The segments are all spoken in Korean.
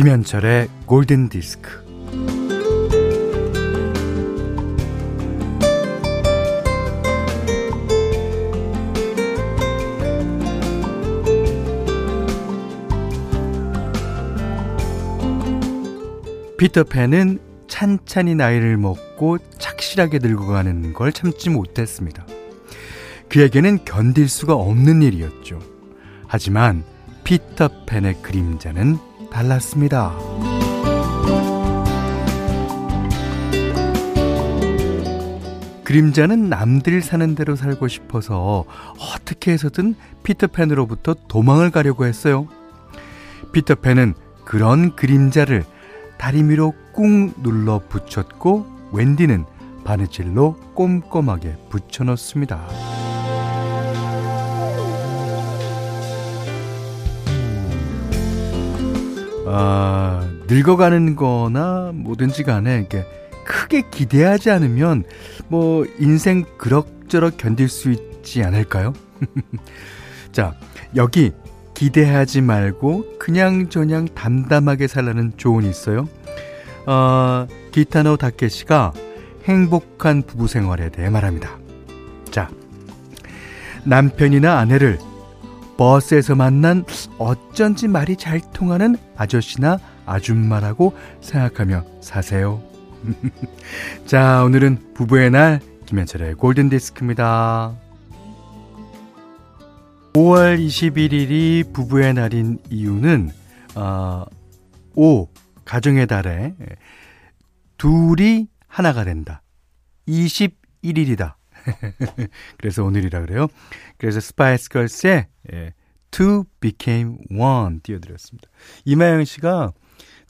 김현철의 골든 디스크. 피터팬은 찬찬히 나이를 먹고 착실하게 늙어 가는 걸 참지 못했습니다. 그에게는 견딜 수가 없는 일이었죠. 하지만 피터팬의 그림자는 달랐습니다. 그림자는 남들 사는 대로 살고 싶어서 어떻게 해서든 피터팬으로부터 도망을 가려고 했어요. 피터팬은 그런 그림자를 다리미로 꾹 눌러 붙였고 웬디는 바느질로 꼼꼼하게 붙여넣습니다. 아, 늙어가는 거나 뭐든지 간에 이게 크게 기대하지 않으면 뭐 인생 그럭저럭 견딜 수 있지 않을까요? 자, 여기 기대하지 말고 그냥 저냥 담담하게 살라는 조언이 있어요. 어, 기타노 다케시가 행복한 부부 생활에 대해 말합니다. 자, 남편이나 아내를 버스에서 만난 어쩐지 말이 잘 통하는 아저씨나 아줌마라고 생각하며 사세요. 자, 오늘은 부부의 날 김현철의 골든 디스크입니다. 5월 21일이 부부의 날인 이유는 어, 5 가정의 달에 둘이 하나가 된다. 21일이다. 그래서 오늘이라 그래요. 그래서 스파이스 걸스의 예, Two Become One 띄워드렸습니다. 이마영 씨가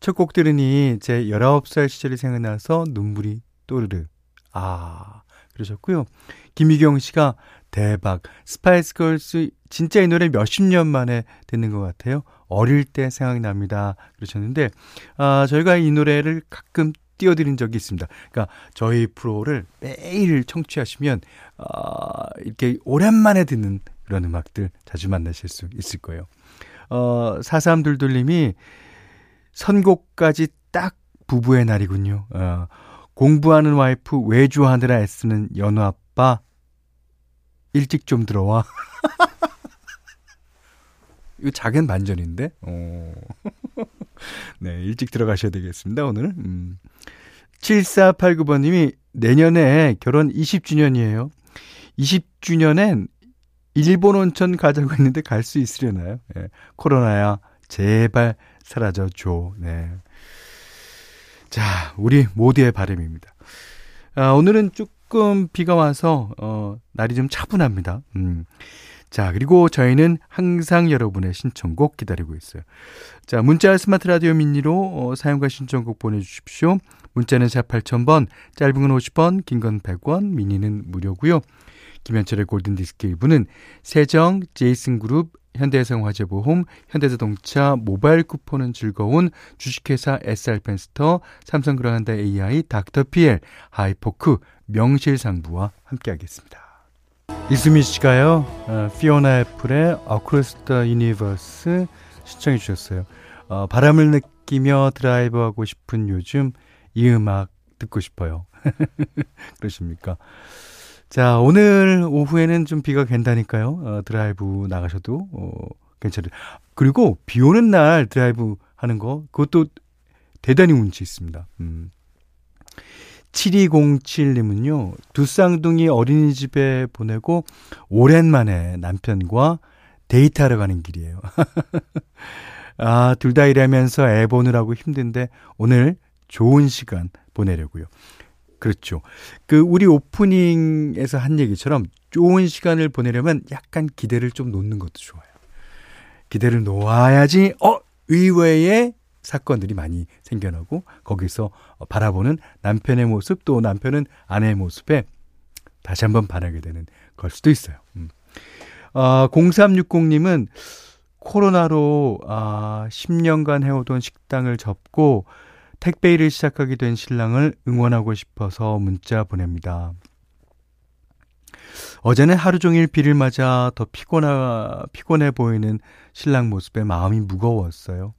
첫 곡 들으니 제 19살 시절이 생각나서 눈물이 또르르. 아, 그러셨고요. 김희경 씨가 대박. 스파이스 걸스 진짜 이 노래 몇십 년 만에 듣는 것 같아요. 어릴 때 생각납니다. 그러셨는데, 아, 저희가 이 노래를 가끔 띄워드린 적이 있습니다. 그러니까 저희 프로를 매일 청취하시면, 아, 이렇게 오랜만에 듣는 그런 음악들 자주 만나실 수 있을 거예요. 어, 4322님이 선곡까지 딱 부부의 날이군요. 어, 공부하는 와이프 외주하느라 애쓰는 연우 아빠 일찍 좀 들어와. 이거 작은 반전인데? 어. 네, 일찍 들어가셔야 되겠습니다, 오늘. 음. 7489번님이 내년에 결혼 20주년이에요. 20주년엔 일본 온천 가자고 했는데 갈 수 있으려나요? 네. 코로나야, 제발 사라져줘. 네. 자, 우리 모두의 바람입니다. 아, 오늘은 조금 비가 와서, 어, 날이 좀 차분합니다. 음. 자, 그리고 저희는 항상 여러분의 신청곡 기다리고 있어요. 자, 문자 스마트 라디오 미니로 어, 사연과 신청곡 보내주십시오. 문자는 샵 8000번, 짧은 건 50원, 긴 건 100원, 미니는 무료고요. 김현철의 골든디스크 1부는 세정, 제이슨그룹, 현대해상화재보험, 현대자동차, 모바일 쿠폰은 즐거운 주식회사 SR펜스터, 삼성 그랑데 AI, 닥터피엘, 하이포크, 명실상주와 함께하겠습니다. 이수미 씨가요, 어, 피오나 애플의 Across the Universe 신청해 주셨어요. 어, 바람을 느끼며 드라이브하고 싶은 요즘 이 음악 듣고 싶어요. 그러십니까? 자, 오늘 오후에는 좀 비가 갠다니까요. 어, 드라이브 나가셔도 어, 괜찮아요. 그리고 비 오는 날 드라이브 하는 거, 그것도 대단히 운치 있습니다. 음. 7207님은요, 두 쌍둥이 어린이집에 보내고 오랜만에 남편과 데이트하러 가는 길이에요. 아, 둘 다 일하면서 애 보느라고 힘든데 오늘 좋은 시간 보내려고요. 그렇죠. 그 우리 오프닝에서 한 얘기처럼 좋은 시간을 보내려면 약간 기대를 좀 놓는 것도 좋아요. 기대를 놓아야지 어 의외의 사건들이 많이 생겨나고 거기서 바라보는 남편의 모습 또 남편은 아내의 모습에 다시 한번 반하게 되는 걸 수도 있어요. 음. 아, 0360님은 코로나로 아, 10년간 해오던 식당을 접고 택배 일을 시작하게 된 신랑을 응원하고 싶어서 문자 보냅니다. 어제는 하루 종일 비를 맞아 더 피곤하, 피곤해 보이는 신랑 모습에 마음이 무거웠어요.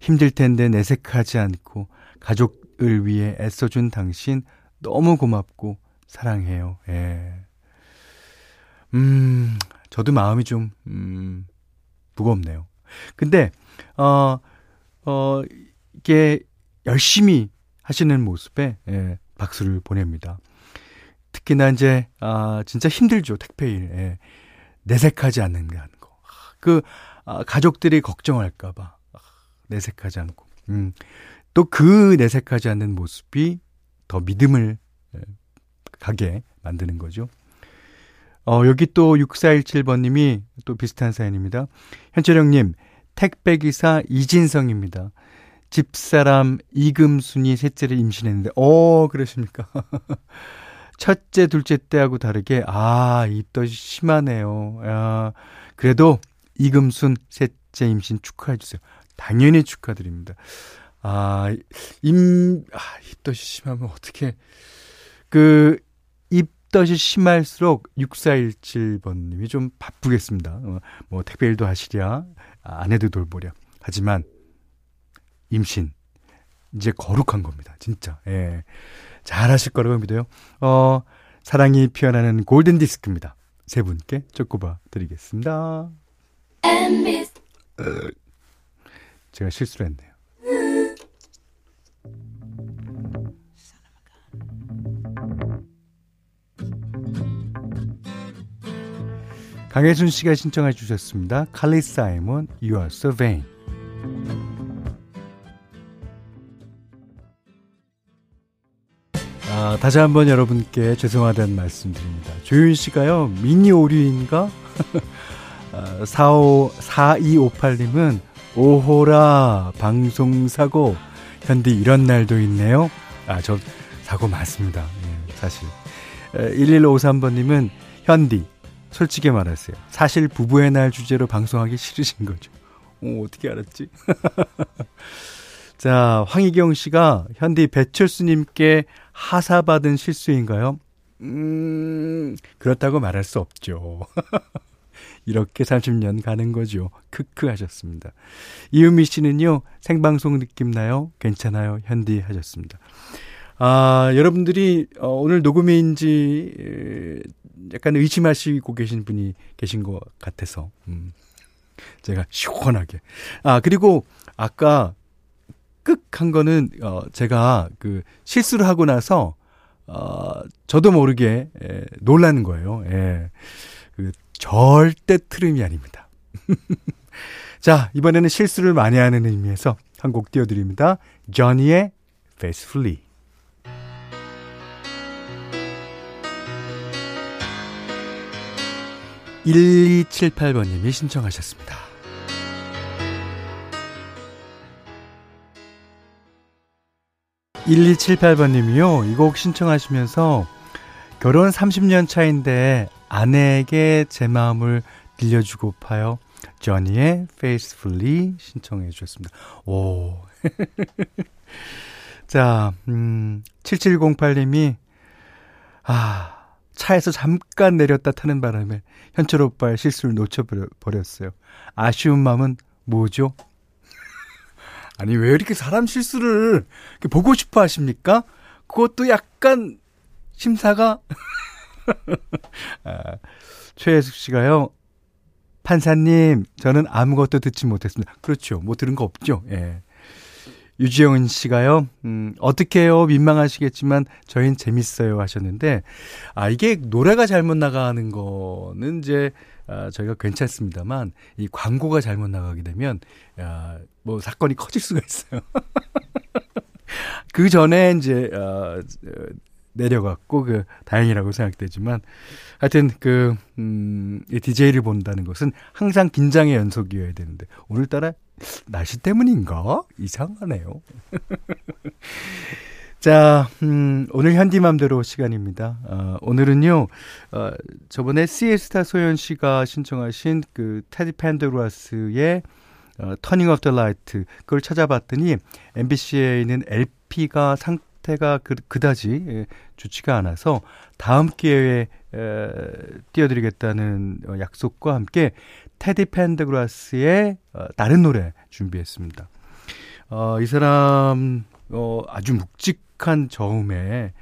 힘들 텐데 내색하지 않고 가족을 위해 애써준 당신 너무 고맙고 사랑해요. 예. 음, 저도 마음이 좀, 음, 무겁네요. 근데, 어, 어, 이게 열심히 하시는 모습에, 예, 박수를 보냅니다. 특히나 이제, 아, 진짜 힘들죠, 택배일. 예. 내색하지 않는다는 거. 그, 아, 가족들이 걱정할까봐. 아, 내색하지 않고. 음, 또 그 내색하지 않는 모습이 더 믿음을 예, 가게 만드는 거죠. 어, 여기 또 6417번님이 또 비슷한 사연입니다. 현철형님, 택배기사 이진성입니다. 집사람 이금순이 셋째를 임신했는데, 어, 그러십니까? 첫째, 둘째 때하고 다르게, 아, 입덧이 심하네요. 야, 그래도 이금순 셋째 임신 축하해주세요. 당연히 축하드립니다. 아, 임, 아, 입덧이 심하면 어떻게, 그, 입덧이 심할수록 6417번님이 좀 바쁘겠습니다. 어, 뭐, 택배 일도 하시랴, 아내도 돌보랴. 하지만, 임신. 이제 거룩한 겁니다. 진짜. 예. 잘 하실 거라고 믿어요. 어, 사랑이 피어나는 골든 디스크입니다. 세 분께 쪼꼬바 드리겠습니다. 제가 실수를 했네요. 강혜순 씨가 신청해 주셨습니다. 칼리 사이먼, You Are So Vain. 아, 다시 한번 여러분께 죄송하다는 말씀드립니다. 조윤 씨가요, 미니 오류인가? 45, 4258님은 오호라, 방송 사고, 현디 이런 날도 있네요. 아, 저 사고 많습니다. 예, 사실. 1153번님은 현디, 솔직히 말하세요. 사실 부부의 날 주제로 방송하기 싫으신 거죠. 오, 어떻게 알았지? 자, 황희경 씨가 현디 배철수님께 하사받은 실수인가요? 음, 그렇다고 말할 수 없죠. 이렇게 30년 가는 거죠. 크크 하셨습니다. 이은미 씨는요, 생방송 느낌 나요? 괜찮아요? 현디 하셨습니다. 아, 여러분들이 어, 오늘 녹음인지 약간 의심하시고 계신 분이 계신 것 같아서, 음, 제가 시원하게. 아, 그리고 아까 끄한 거는, 어, 제가 그 실수를 하고 나서, 어, 저도 모르게, 에, 놀라는 거예요. 예. 그 절대 트름이 아닙니다. 자, 이번에는 실수를 많이 하는 의미에서 한 곡 띄워드립니다. 조니의 Faithfully. 1278 번님이 신청하셨습니다. 1278 번님이요. 이 곡 신청하시면서 결혼 30년 차인데 아내에게 제 마음을 들려주고파요. 저니의 Faithfully 신청해 주셨습니다. 오. 자, 음, 7708님이, 아, 차에서 잠깐 내렸다 타는 바람에 현철 오빠의 실수를 놓쳐버렸어요. 아쉬운 마음은 뭐죠? 아니, 왜 이렇게 사람 실수를 보고 싶어 하십니까? 그것도 약간 심사가, 아, 최혜숙 씨가요, 판사님, 저는 아무것도 듣지 못했습니다. 그렇죠. 뭐 들은 거 없죠. 예. 유지영 씨가요, 음, 어떻게 해요? 민망하시겠지만, 저희는 재밌어요. 하셨는데, 아, 이게 노래가 잘못 나가는 거는 이제, 아, 저희가 괜찮습니다만, 이 광고가 잘못 나가게 되면, 야, 뭐, 사건이 커질 수가 있어요. 그 전에 이제, 어, 내려갔고, 그, 다행이라고 생각되지만, 하여튼, 그, 음, 이 DJ를 본다는 것은 항상 긴장의 연속이어야 되는데, 오늘따라 날씨 때문인가? 이상하네요. 자, 음, 오늘 현디맘대로 시간입니다. 어, 오늘은요, 어, 저번에 시에스타 소연 씨가 신청하신 그 테디 펜더그라스의 어, Turn Off the Lights 그걸 찾아봤더니 MBC에 있는 LP가 상태가 그, 그다지 예, 좋지가 않아서 다음 기회에 에, 띄워드리겠다는 어, 약속과 함께 테디 펜더그라스의 어, 다른 노래 준비했습니다. 어, 이 사람, 어, 아주 묵직한 저음에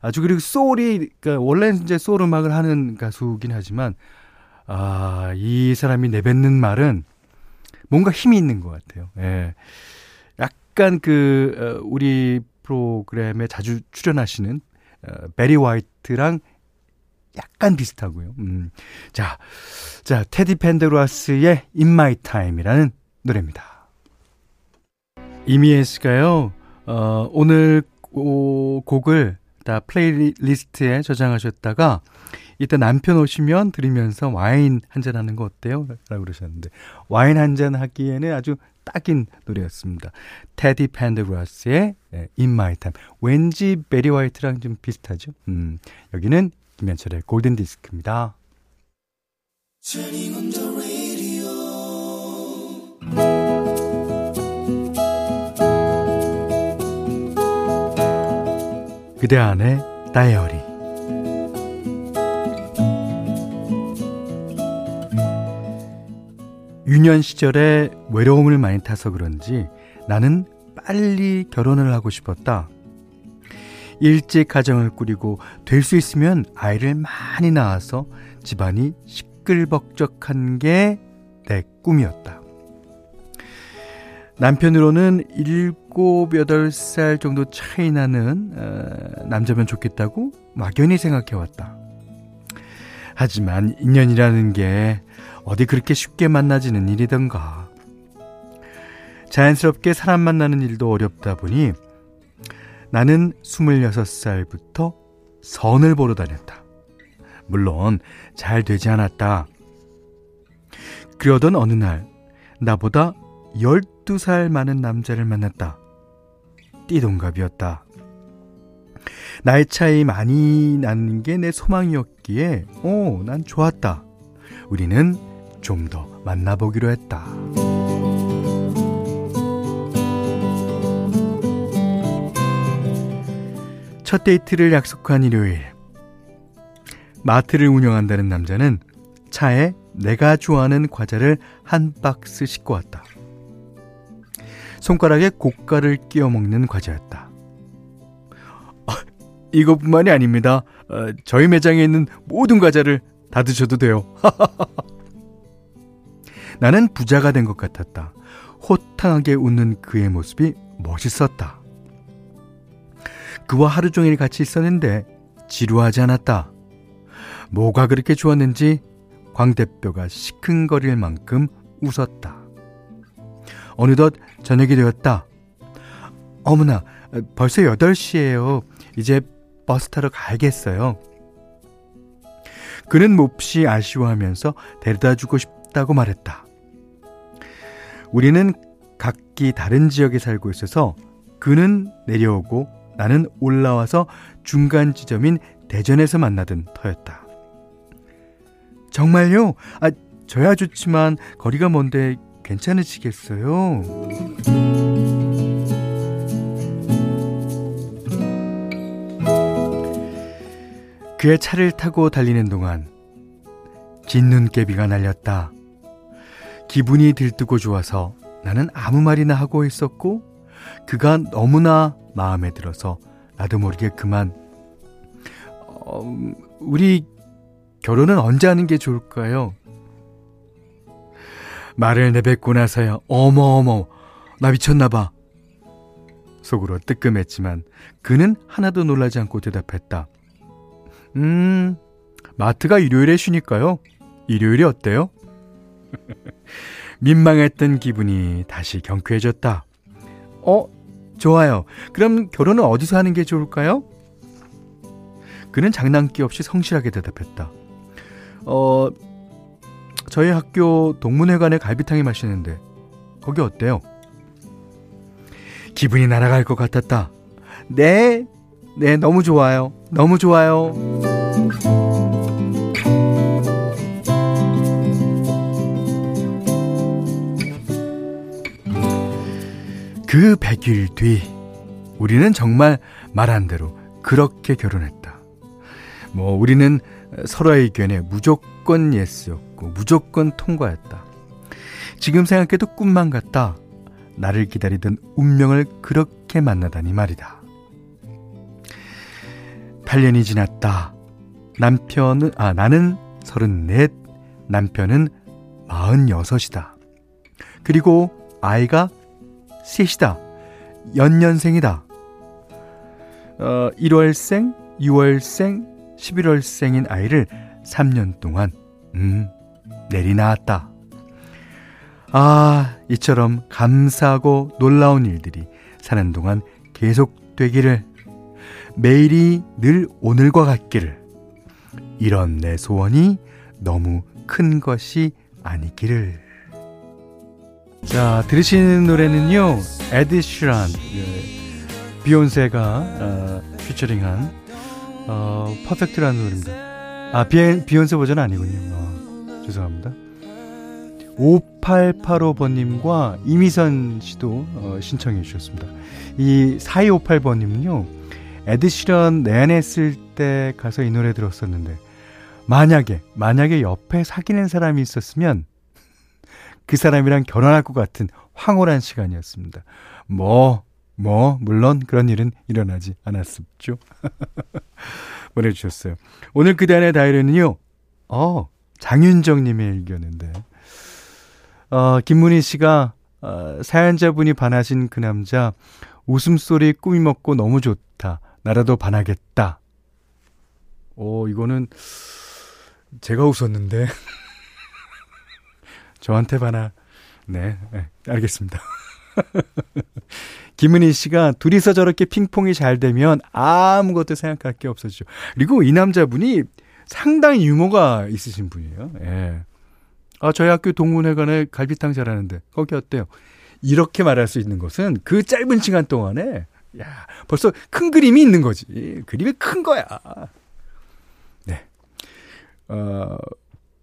아주 그리고 소울이, 그러니까 원래는 이제 소울 음악을 하는 가수긴 하지만, 아, 이 사람이 내뱉는 말은 뭔가 힘이 있는 것 같아요. 예. 약간 그, 어, 우리 프로그램에 자주 출연하시는, 어, 베리 화이트랑 약간 비슷하고요. 음. 자, 자, 테디 펜데로아스의 In My Time이라는 노래입니다. 이미애 씨가요, 어, 오늘 오, 곡을 다 playlist에 저장하셨다가 이따 남편 오시면 들으면서 와인 한 잔 하는 거 어때요? 라고 그러셨는데 와인 한 잔 하기에는 아주 딱인 노래였습니다. 테디 펜더그라스의 In My Time. 왠지 배리 화이트랑 좀 비슷하죠? 음, 여기는 김현철의 골든 디스크입니다. 그대 안에 다이어리 유년 시절에 외로움을 많이 타서 그런지 나는 빨리 결혼을 하고 싶었다. 일찍 가정을 꾸리고 될 수 있으면 아이를 많이 낳아서 집안이 시끌벅적한 게 내 꿈이었다. 남편으로는 7, 8살 정도 차이 나는 어, 남자면 좋겠다고 막연히 생각해왔다. 하지만 인연이라는 게 어디 그렇게 쉽게 만나지는 일이던가. 자연스럽게 사람 만나는 일도 어렵다 보니 나는 26살부터 선을 보러 다녔다. 물론 잘 되지 않았다. 그러던 어느 날 나보다 12살 많은 남자를 만났다. 띠동갑이었다. 나이 차이 많이 나는 게 내 소망이었기에, 오, 난 좋았다. 우리는 좀 더 만나보기로 했다. 첫 데이트를 약속한 일요일. 마트를 운영한다는 남자는 차에 내가 좋아하는 과자를 한 박스 싣고 왔다. 손가락에 고가를 끼워 먹는 과자였다. 어, 이것뿐만이 아닙니다. 어, 저희 매장에 있는 모든 과자를 다 드셔도 돼요. 나는 부자가 된 것 같았다. 호탕하게 웃는 그의 모습이 멋있었다. 그와 하루 종일 같이 있었는데 지루하지 않았다. 뭐가 그렇게 좋았는지 광대뼈가 시큰거릴 만큼 웃었다. 어느덧 저녁이 되었다. 어머나, 벌써 8시예요. 이제 버스 타러 가야겠어요. 그는 몹시 아쉬워하면서 데려다 주고 싶다 고 말했다. 우리는 각기 다른 지역에 살고 있어서 그는 내려오고 나는 올라와서 중간 지점인 대전에서 만나던 터였다. 정말요? 아, 저야 좋지만 거리가 먼데 괜찮으시겠어요? 그의 차를 타고 달리는 동안 긴 눈깨비가 날렸다. 기분이 들뜨고 좋아서 나는 아무 말이나 하고 있었고 그가 너무나 마음에 들어서 나도 모르게 그만 어, 우리 결혼은 언제 하는 게 좋을까요? 말을 내뱉고 나서야 어머어머 나 미쳤나봐 속으로 뜨끔했지만 그는 하나도 놀라지 않고 대답했다 음 마트가 일요일에 쉬니까요 일요일이 어때요? 민망했던 기분이 다시 경쾌해졌다 어? 좋아요 그럼 결혼은 어디서 하는 게 좋을까요? 그는 장난기 없이 성실하게 대답했다 어 저희 학교 동문회관에 갈비탕이 맛있는데 거기 어때요? 기분이 날아갈 것 같았다. 네, 네, 너무 좋아요. 너무 좋아요. 그 100일 뒤, 우리는 정말 말한 대로 그렇게 결혼했다. 뭐, 우리는 서로의 의견에 무조건 예스였고 무조건 통과였다. 지금 생각해도 꿈만 같다. 나를 기다리던 운명을 그렇게 만나다니 말이다. 8년이 지났다. 남편은, 아, 나는 34, 남편은 46이다. 그리고 아이가 셋이다. 연년생이다. 어, 1월생, 6월생, 11월생인 아이를 3년 동안, 음, 내리 낳았다. 아, 이처럼 감사하고 놀라운 일들이 사는 동안 계속되기를, 매일이 늘 오늘과 같기를, 이런 내 소원이 너무 큰 것이 아니기를. 자, 들으시는 노래는요, 에드 슈란, 예, 비욘세가 어, 피처링한 어, 퍼펙트라는 노래입니다. 아, 비, 비욘세 버전 아니군요. 어, 죄송합니다. 5885번님과 이미선 씨도 어, 신청해 주셨습니다. 이 4258번님은요, 에드시런 내한했을 때 가서 이 노래 들었었는데, 만약에, 만약에 옆에 사귀는 사람이 있었으면, 그 사람이랑 결혼할 것 같은 황홀한 시간이었습니다. 뭐, 뭐, 물론 그런 일은 일어나지 않았었죠. 보내주셨어요. 오늘 그단의 다이어리는요, 어, 장윤정 님의 일기였는데, 어, 김문희 씨가 어, 사연자분이 반하신 그 남자 웃음소리 꾸미 먹고 너무 좋다. 나라도 반하겠다. 오, 이거는 제가 웃었는데 저한테 반하. 네, 네 알겠습니다. 김은희 씨가 둘이서 저렇게 핑퐁이 잘 되면 아무것도 생각할 게 없어지죠. 그리고 이 남자분이 상당히 유머가 있으신 분이에요. 예. 아, 저희 학교 동문회관에 갈비탕 잘하는데 거기 어때요? 이렇게 말할 수 있는 것은 그 짧은 시간 동안에 야, 벌써 큰 그림이 있는 거지. 그림이 큰 거야. 네. 어,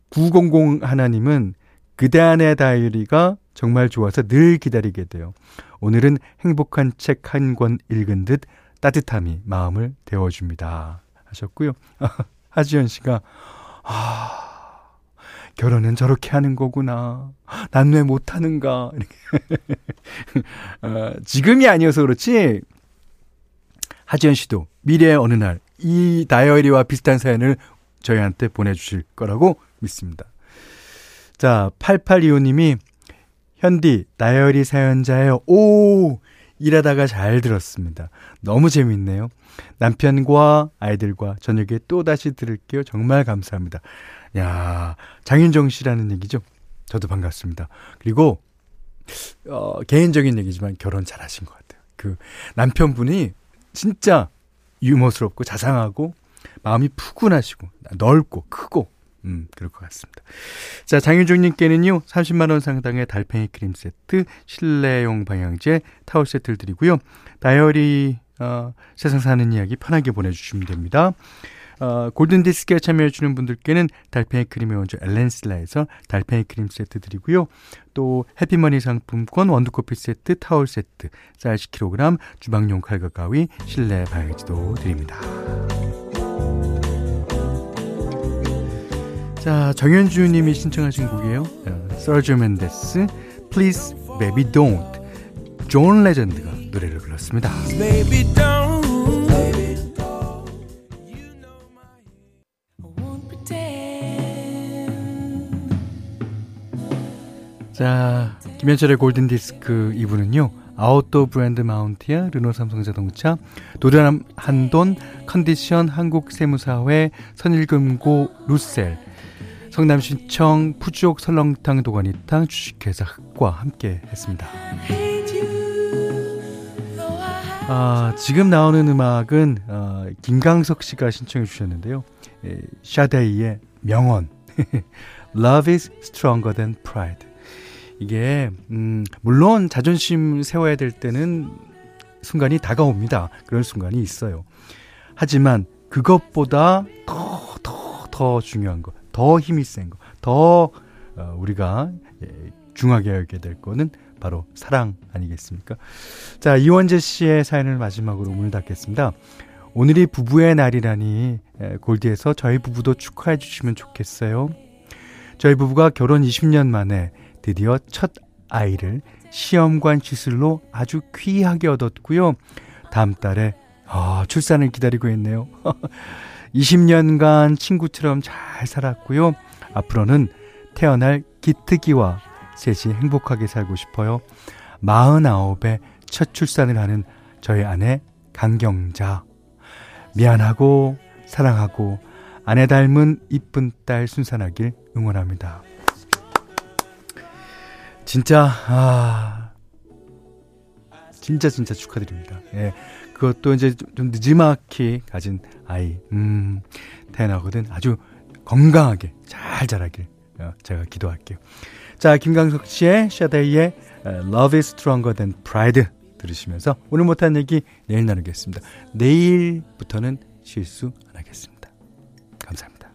900 하나님은 그대 안의 다이어리가 정말 좋아서 늘 기다리게 돼요. 오늘은 행복한 책 한 권 읽은 듯 따뜻함이 마음을 데워줍니다. 하셨고요. 하지연 씨가 아 결혼은 저렇게 하는 거구나. 난 왜 못하는가. 어, 지금이 아니어서 그렇지. 하지연 씨도 미래의 어느 날 이 다이어리와 비슷한 사연을 저희한테 보내주실 거라고 믿습니다. 자, 8825님이 현디 다이어리 사연자예요. 오! 일하다가 잘 들었습니다. 너무 재밌네요. 남편과 아이들과 저녁에 또 다시 들을게요. 정말 감사합니다. 야, 장윤정 씨라는 얘기죠. 저도 반갑습니다. 그리고 어, 개인적인 얘기지만 결혼 잘하신 것 같아요. 그 남편분이 진짜 유머스럽고 자상하고 마음이 푸근하시고 넓고 크고 음, 그럴 것 같습니다. 자, 장윤종님께는요, 30만원 상당의 달팽이 크림 세트, 실내용 방향제, 타월 세트를 드리고요. 다이어리, 어, 세상 사는 이야기 편하게 보내주시면 됩니다. 어, 골든디스크에 참여해주는 분들께는 달팽이 크림의 원조 엘렌슬라에서 달팽이 크림 세트 드리고요. 또 해피머니 상품권 원두커피 세트, 타월 세트, 쌀 10kg, 주방용 칼과 가위, 실내 방향제도 드립니다. 자, 정현주 님이 신청하신 곡이에요. 세르지오 멘데스, Please Baby Don't. 존 레전드가 노래를 불렀습니다. 자, 김현철의 골든 디스크 2부는요. 아웃도어 브랜드 마운티아, 르노 삼성자동차, 도련함 한돈, 컨디션 한국세무사회, 선일금고 루셀, 성남신청 푸주옥 설렁탕 도가니탕 주식회사 흑과 함께 했습니다. 아, 지금 나오는 음악은 어, 김강석 씨가 신청해 주셨는데요. 에, 샤데이의 명언 Love is stronger than pride 이게 음, 물론 자존심 세워야 될 때는 순간이 다가옵니다. 그런 순간이 있어요. 하지만 그것보다 더 더, 더 중요한 거, 더 힘이 센 거, 더 어, 우리가 예, 중하게 여기게 될 거는 바로 사랑 아니겠습니까? 자, 이원재 씨의 사연을 마지막으로 문을 닫겠습니다. 오늘이 부부의 날이라니 예, 골디에서 저희 부부도 축하해 주시면 좋겠어요. 저희 부부가 결혼 20년 만에 드디어 첫 아이를 시험관 시술로 아주 귀하게 얻었고요. 다음 달에 아, 출산을 기다리고 있네요. 20년간 친구처럼 잘 살았고요. 앞으로는 태어날 기특이와 셋이 행복하게 살고 싶어요. 49에 첫 출산을 하는 저희 아내 강경자. 미안하고 사랑하고 아내 닮은 이쁜 딸 순산하길 응원합니다. 진짜 아 진짜 진짜 축하드립니다. 예. 그것도 이제 좀 늦지막히 가진 아이 음 태어나거든 아주 건강하게 잘 자라길 어, 제가 기도할게요. 자, 김강석 씨의 샤데이의 Love is Stronger Than Pride 들으시면서 오늘 못한 얘기 내일 나누겠습니다. 내일부터는 실수 안 하겠습니다. 감사합니다.